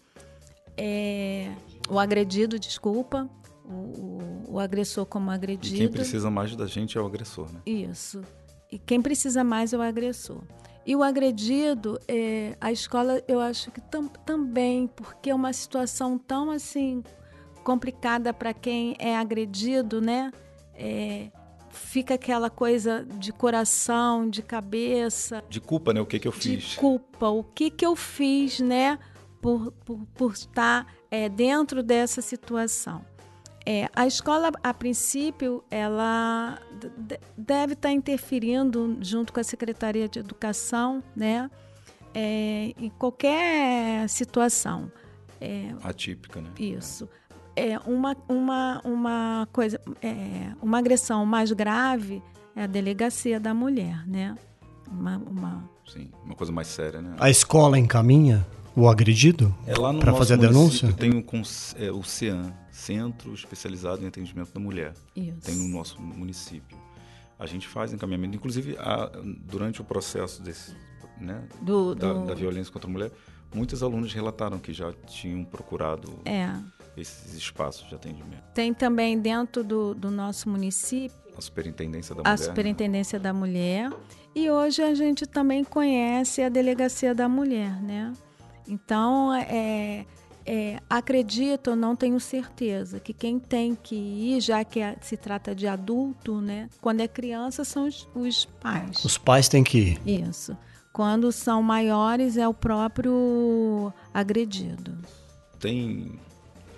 é, o agredido, desculpa, o, o, agressor como agredido. E quem precisa mais da gente é o agressor, né? Isso. E quem precisa mais é o agressor. E o agredido, é, a escola, eu acho que tam, também, porque é uma situação tão assim complicada para quem é agredido, né? É, fica aquela coisa de coração, de cabeça. De culpa, né? O que, que eu de fiz? culpa. O que, que eu fiz, né? Por, por, por estar é, dentro dessa situação. É, a escola, a princípio, ela deve estar interferindo junto com a Secretaria de Educação, né? É, em qualquer situação. É, Atípica, né? Isso. É, uma, uma, uma coisa, é, uma agressão mais grave é a delegacia da mulher, né? Uma, uma... Sim, uma coisa mais séria, né? A escola encaminha o agredido é para fazer a denúncia? Tem o, é, o CEAN, Centro Especializado em Atendimento da Mulher. Isso. Tem no nosso município. A gente faz encaminhamento, inclusive a, durante o processo desse, né, do, da, do... da, violência contra a mulher, muitos alunos relataram que já tinham procurado é. esses espaços de atendimento. Tem também dentro do, do nosso município a Superintendência da Mulher. A Superintendência né? da Mulher. E hoje a gente também conhece a Delegacia da Mulher, né? Então, é, é, acredito, não tenho certeza, que quem tem que ir, já que é, se trata de adulto, né? Quando é criança, são os, os pais. Os pais têm que ir. Isso. Quando são maiores, é o próprio agredido. Tem,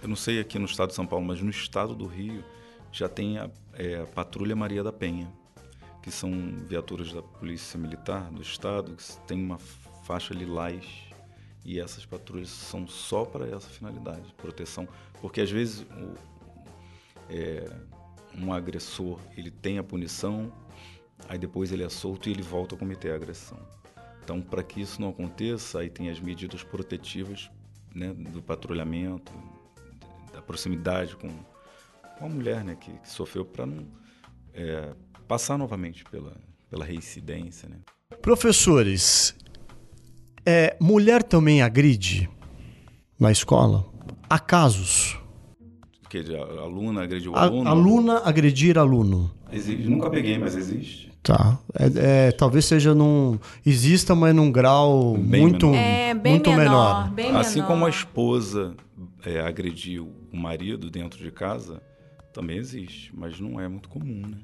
eu não sei aqui no estado de São Paulo, mas no estado do Rio já tem a, é, a Patrulha Maria da Penha, que são viaturas da Polícia Militar do estado, que tem uma faixa lilás e essas patrulhas são só para essa finalidade, proteção. Porque às vezes o, é, um agressor ele tem a punição, aí depois ele é solto e ele volta a cometer a agressão. Então, para que isso não aconteça, aí tem as medidas protetivas né, do patrulhamento, da proximidade com, com a mulher né, que, que sofreu, para não é, passar novamente pela, pela reincidência. Né? Professores, é, mulher também agride na escola? Há casos? Que a aluna agrediu o aluno? Aluna agredir aluno. Existe. Nunca peguei, mas existe. Tá. É, é, talvez seja num. Exista, mas num grau bem muito, menor. É, bem muito menor. menor. Bem assim menor. como a esposa é, agrediu o marido dentro de casa, também existe, mas não é muito comum, né?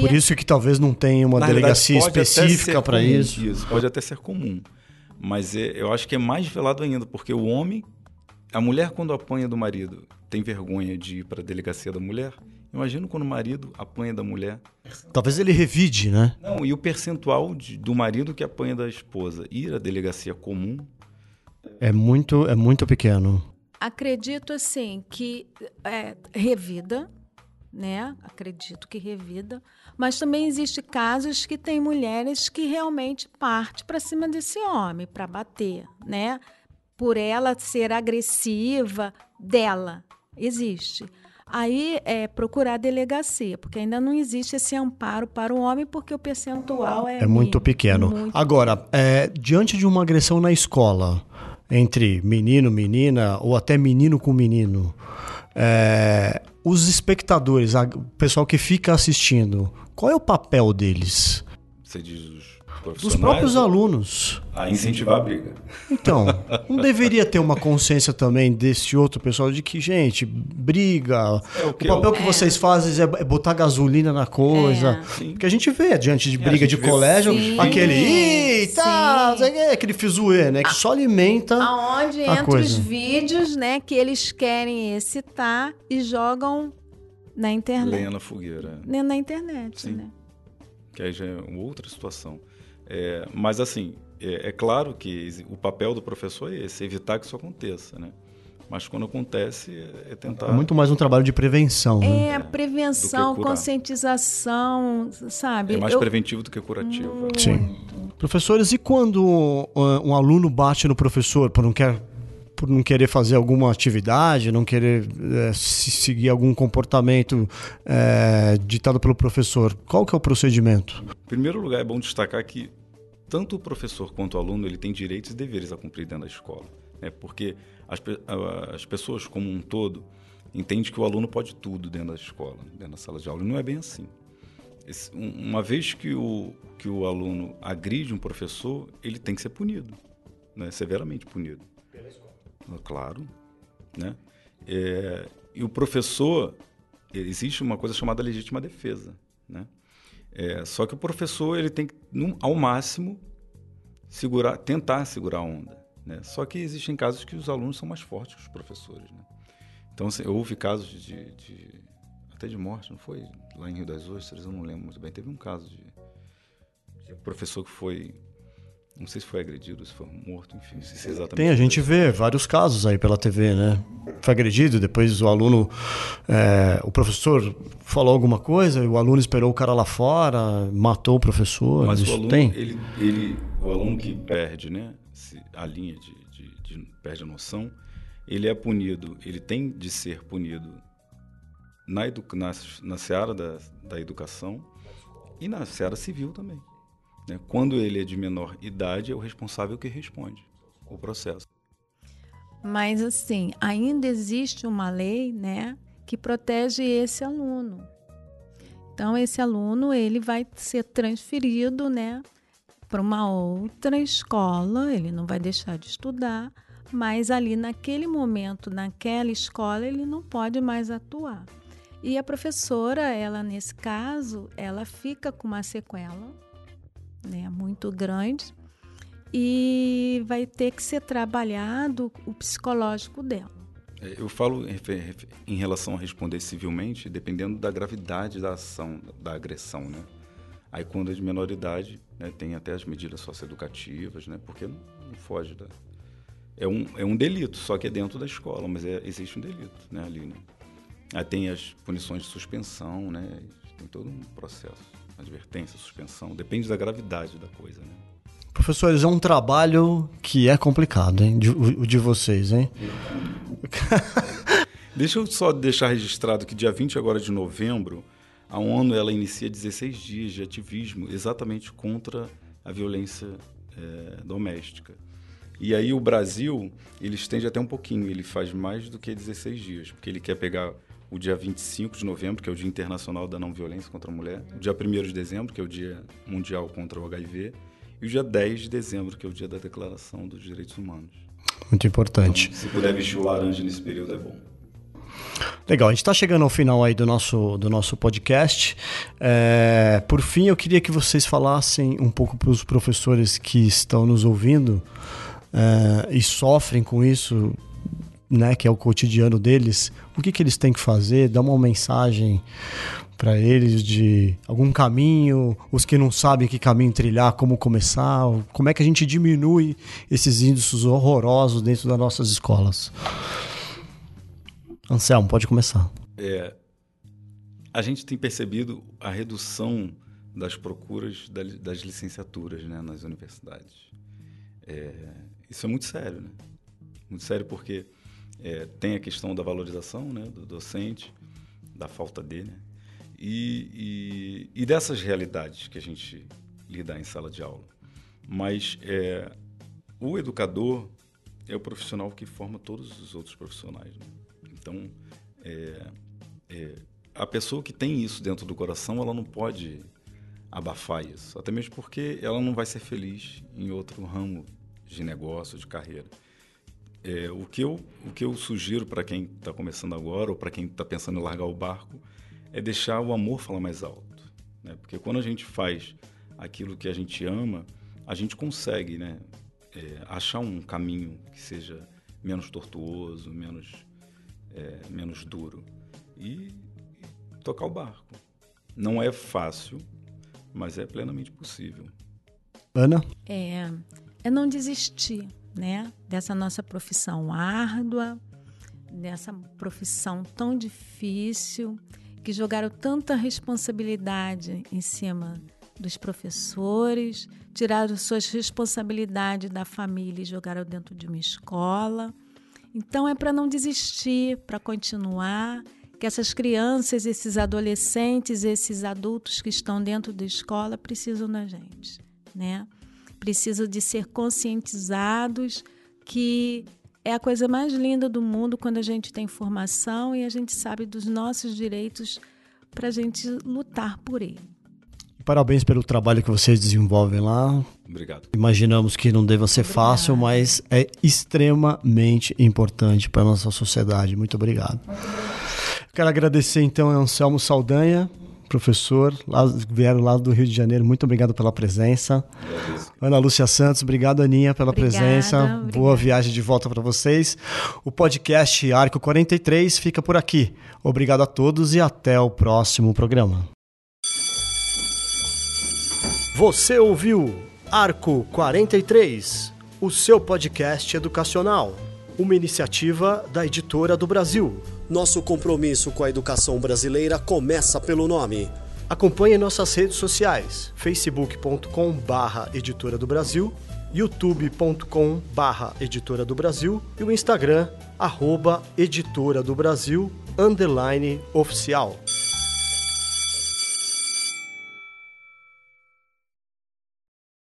Por isso que talvez não tenha uma Na delegacia específica para isso. Isso, pode até ser comum. Mas é, eu acho que é mais velado ainda, porque o homem, a mulher quando apanha do marido, tem vergonha de ir para a delegacia da mulher. Imagina quando o marido apanha da mulher. Talvez ele revide, né? Não, e o percentual de, do marido que apanha da esposa ir à delegacia comum é muito, é muito pequeno. Acredito assim que é, revida, né? Acredito que revida, mas também existe casos que tem mulheres que realmente parte para cima desse homem para bater, né? Por ela ser agressiva dela, existe. Aí é procurar a delegacia, porque ainda não existe esse amparo para o homem, porque o percentual é, é muito pequeno. Muito Agora, é, diante de uma agressão na escola, entre menino, menina, ou até menino com menino, é, os espectadores, o pessoal que fica assistindo, qual é o papel deles? Você diz os dos próprios alunos. A incentivar a briga. Então, não deveria ter uma consciência também desse outro pessoal de que, gente, briga. É o, que o papel que é. vocês fazem é botar gasolina na coisa. É. Que a gente vê diante de briga de colégio, sim. aquele. Eita! Aquele fizuê, né? Que só alimenta. Aonde a entra coisa. os vídeos, né? Que eles querem excitar e jogam na internet. Lenha na fogueira. Na internet, Sim. né? Que aí já é uma outra situação. É, mas, assim, é, é, claro que o papel do professor é esse, evitar que isso aconteça, né? Mas quando acontece, é, é tentar... É muito mais um trabalho de prevenção, né? É, prevenção, conscientização, sabe? É mais Eu... preventivo do que curativo. Muito. Sim. Professores, e quando um aluno bate no professor por não quer por não querer fazer alguma atividade, não querer é, seguir algum comportamento é, ditado pelo professor, qual que é o procedimento? Em primeiro lugar, é bom destacar que tanto o professor quanto o aluno ele tem direitos e deveres a cumprir dentro da escola, né? porque as, as pessoas como um todo entendem que o aluno pode tudo dentro da escola, dentro da sala de aula, e não é bem assim. Esse, uma vez que o, que o aluno agride um professor, ele tem que ser punido, né? severamente punido. Pela escola. Claro. Né? É, e o professor, existe uma coisa chamada legítima defesa. Né? É, só que o professor ele tem que, ao máximo, segurar, tentar segurar a onda. Né? Só que existem casos que os alunos são mais fortes que os professores. Né? Então, assim, houve casos de, de, até de morte, não foi? Lá em Rio das Ostras, eu não lembro muito bem. Teve um caso de, de um professor que foi não sei se foi agredido, se foi morto, enfim, se é exatamente. Tem, a gente vê vários casos aí pela TV, né? Foi agredido, depois o aluno, é, o professor falou alguma coisa, o aluno esperou o cara lá fora, matou o professor. Mas o aluno, tem? Ele, ele, o aluno que perde, né, a linha de, de, de, perde a noção, ele é punido, ele tem de ser punido na, edu, na, na seara da, da educação e na seara civil também. Né? Quando ele é de menor idade, é o responsável que responde o processo. Mas, assim, ainda existe uma lei né, que protege esse aluno. Então, esse aluno ele vai ser transferido né, para uma outra escola, ele não vai deixar de estudar, mas ali naquele momento, naquela escola, ele não pode mais atuar. E a professora, ela nesse caso, ela fica com uma sequela né, muito grande e vai ter que ser trabalhado o psicológico dela. É, eu falo em relação a responder civilmente, dependendo da gravidade da ação, da agressão, né? Aí quando é de menor idade, né, tem até as medidas socioeducativas, né? Porque não, foge da... É um, é um delito, só que é dentro da escola, mas é, existe um delito né, ali, né? Aí tem as punições de suspensão, né? Tem todo um processo advertência, suspensão, depende da gravidade da coisa, né? Professores, é um trabalho que é complicado, hein? De, o de vocês, hein? Deixa eu só deixar registrado que dia 20 agora de novembro, a ONU ela inicia 16 dias de ativismo exatamente contra a violência é, doméstica. E aí o Brasil, ele estende até um pouquinho, ele faz mais do que 16 dias, porque ele quer pegar o dia 25 de novembro, que é o Dia Internacional da Não Violência contra a Mulher, o dia 1 de dezembro, que é o Dia Mundial contra o HIV, e o dia 10 de dezembro, que é o Dia da Declaração dos Direitos Humanos. Muito importante. Então, se puder vestir o laranja nesse período, é bom. Legal, a gente está chegando ao final aí do nosso, do nosso podcast. É, por fim, eu queria que vocês falassem um pouco para os professores que estão nos ouvindo é, e sofrem com isso né, que é o cotidiano deles, o que, que eles têm que fazer, dar uma mensagem para eles de algum caminho, os que não sabem que caminho trilhar, como começar, como é que a gente diminui esses índices horrorosos dentro das nossas escolas. Anselmo, pode começar. É, a gente tem percebido a redução das procuras das licenciaturas né, nas universidades. É, isso é muito sério, né? Muito sério porque é, tem a questão da valorização né, do docente, da falta dele, né? e, e, e, dessas realidades que a gente lida em sala de aula. Mas é, o educador é o profissional que forma todos os outros profissionais. Né? Então, é, é, a pessoa que tem isso dentro do coração, ela não pode abafar isso, até mesmo porque ela não vai ser feliz em outro ramo de negócio, de carreira. É, o, que eu, o que eu sugiro para quem está começando agora ou para quem está pensando em largar o barco é deixar o amor falar mais alto. Né? Porque quando a gente faz aquilo que a gente ama, a gente consegue né, é, achar um caminho que seja menos tortuoso, menos, é, menos duro e, e tocar o barco. Não é fácil, mas é plenamente possível. Ana? É, é não desistir né, dessa nossa profissão árdua, dessa profissão tão difícil, que jogaram tanta responsabilidade em cima dos professores, tiraram suas responsabilidades da família e jogaram dentro de uma escola. Então é para não desistir, para continuar, que essas crianças, esses adolescentes, esses adultos que estão dentro da escola precisam da gente, né? Precisam de ser conscientizados que é a coisa mais linda do mundo quando a gente tem informação e a gente sabe dos nossos direitos para a gente lutar por ele. Parabéns pelo trabalho que vocês desenvolvem lá. Obrigado. Imaginamos que não deva ser obrigado. fácil, mas é extremamente importante para a nossa sociedade. Muito obrigado. Muito obrigado. Quero agradecer então a Anselmo Saldanha professor, lá, vieram lá do Rio de Janeiro. Muito obrigado pela presença. Ana Lúcia Santos, obrigado, Aninha, pela obrigada, presença. Obrigada. Boa viagem de volta para vocês. O podcast Arco 43 fica por aqui. Obrigado a todos e até o próximo programa. Você ouviu Arco 43, o seu podcast educacional, uma iniciativa da Editora do Brasil. Nosso compromisso com a educação brasileira começa pelo nome. Acompanhe nossas redes sociais: facebook.com barra Editora do Brasil, youtube.com barra Editora do Brasil e o Instagram, arroba Editora do Brasil, underline oficial.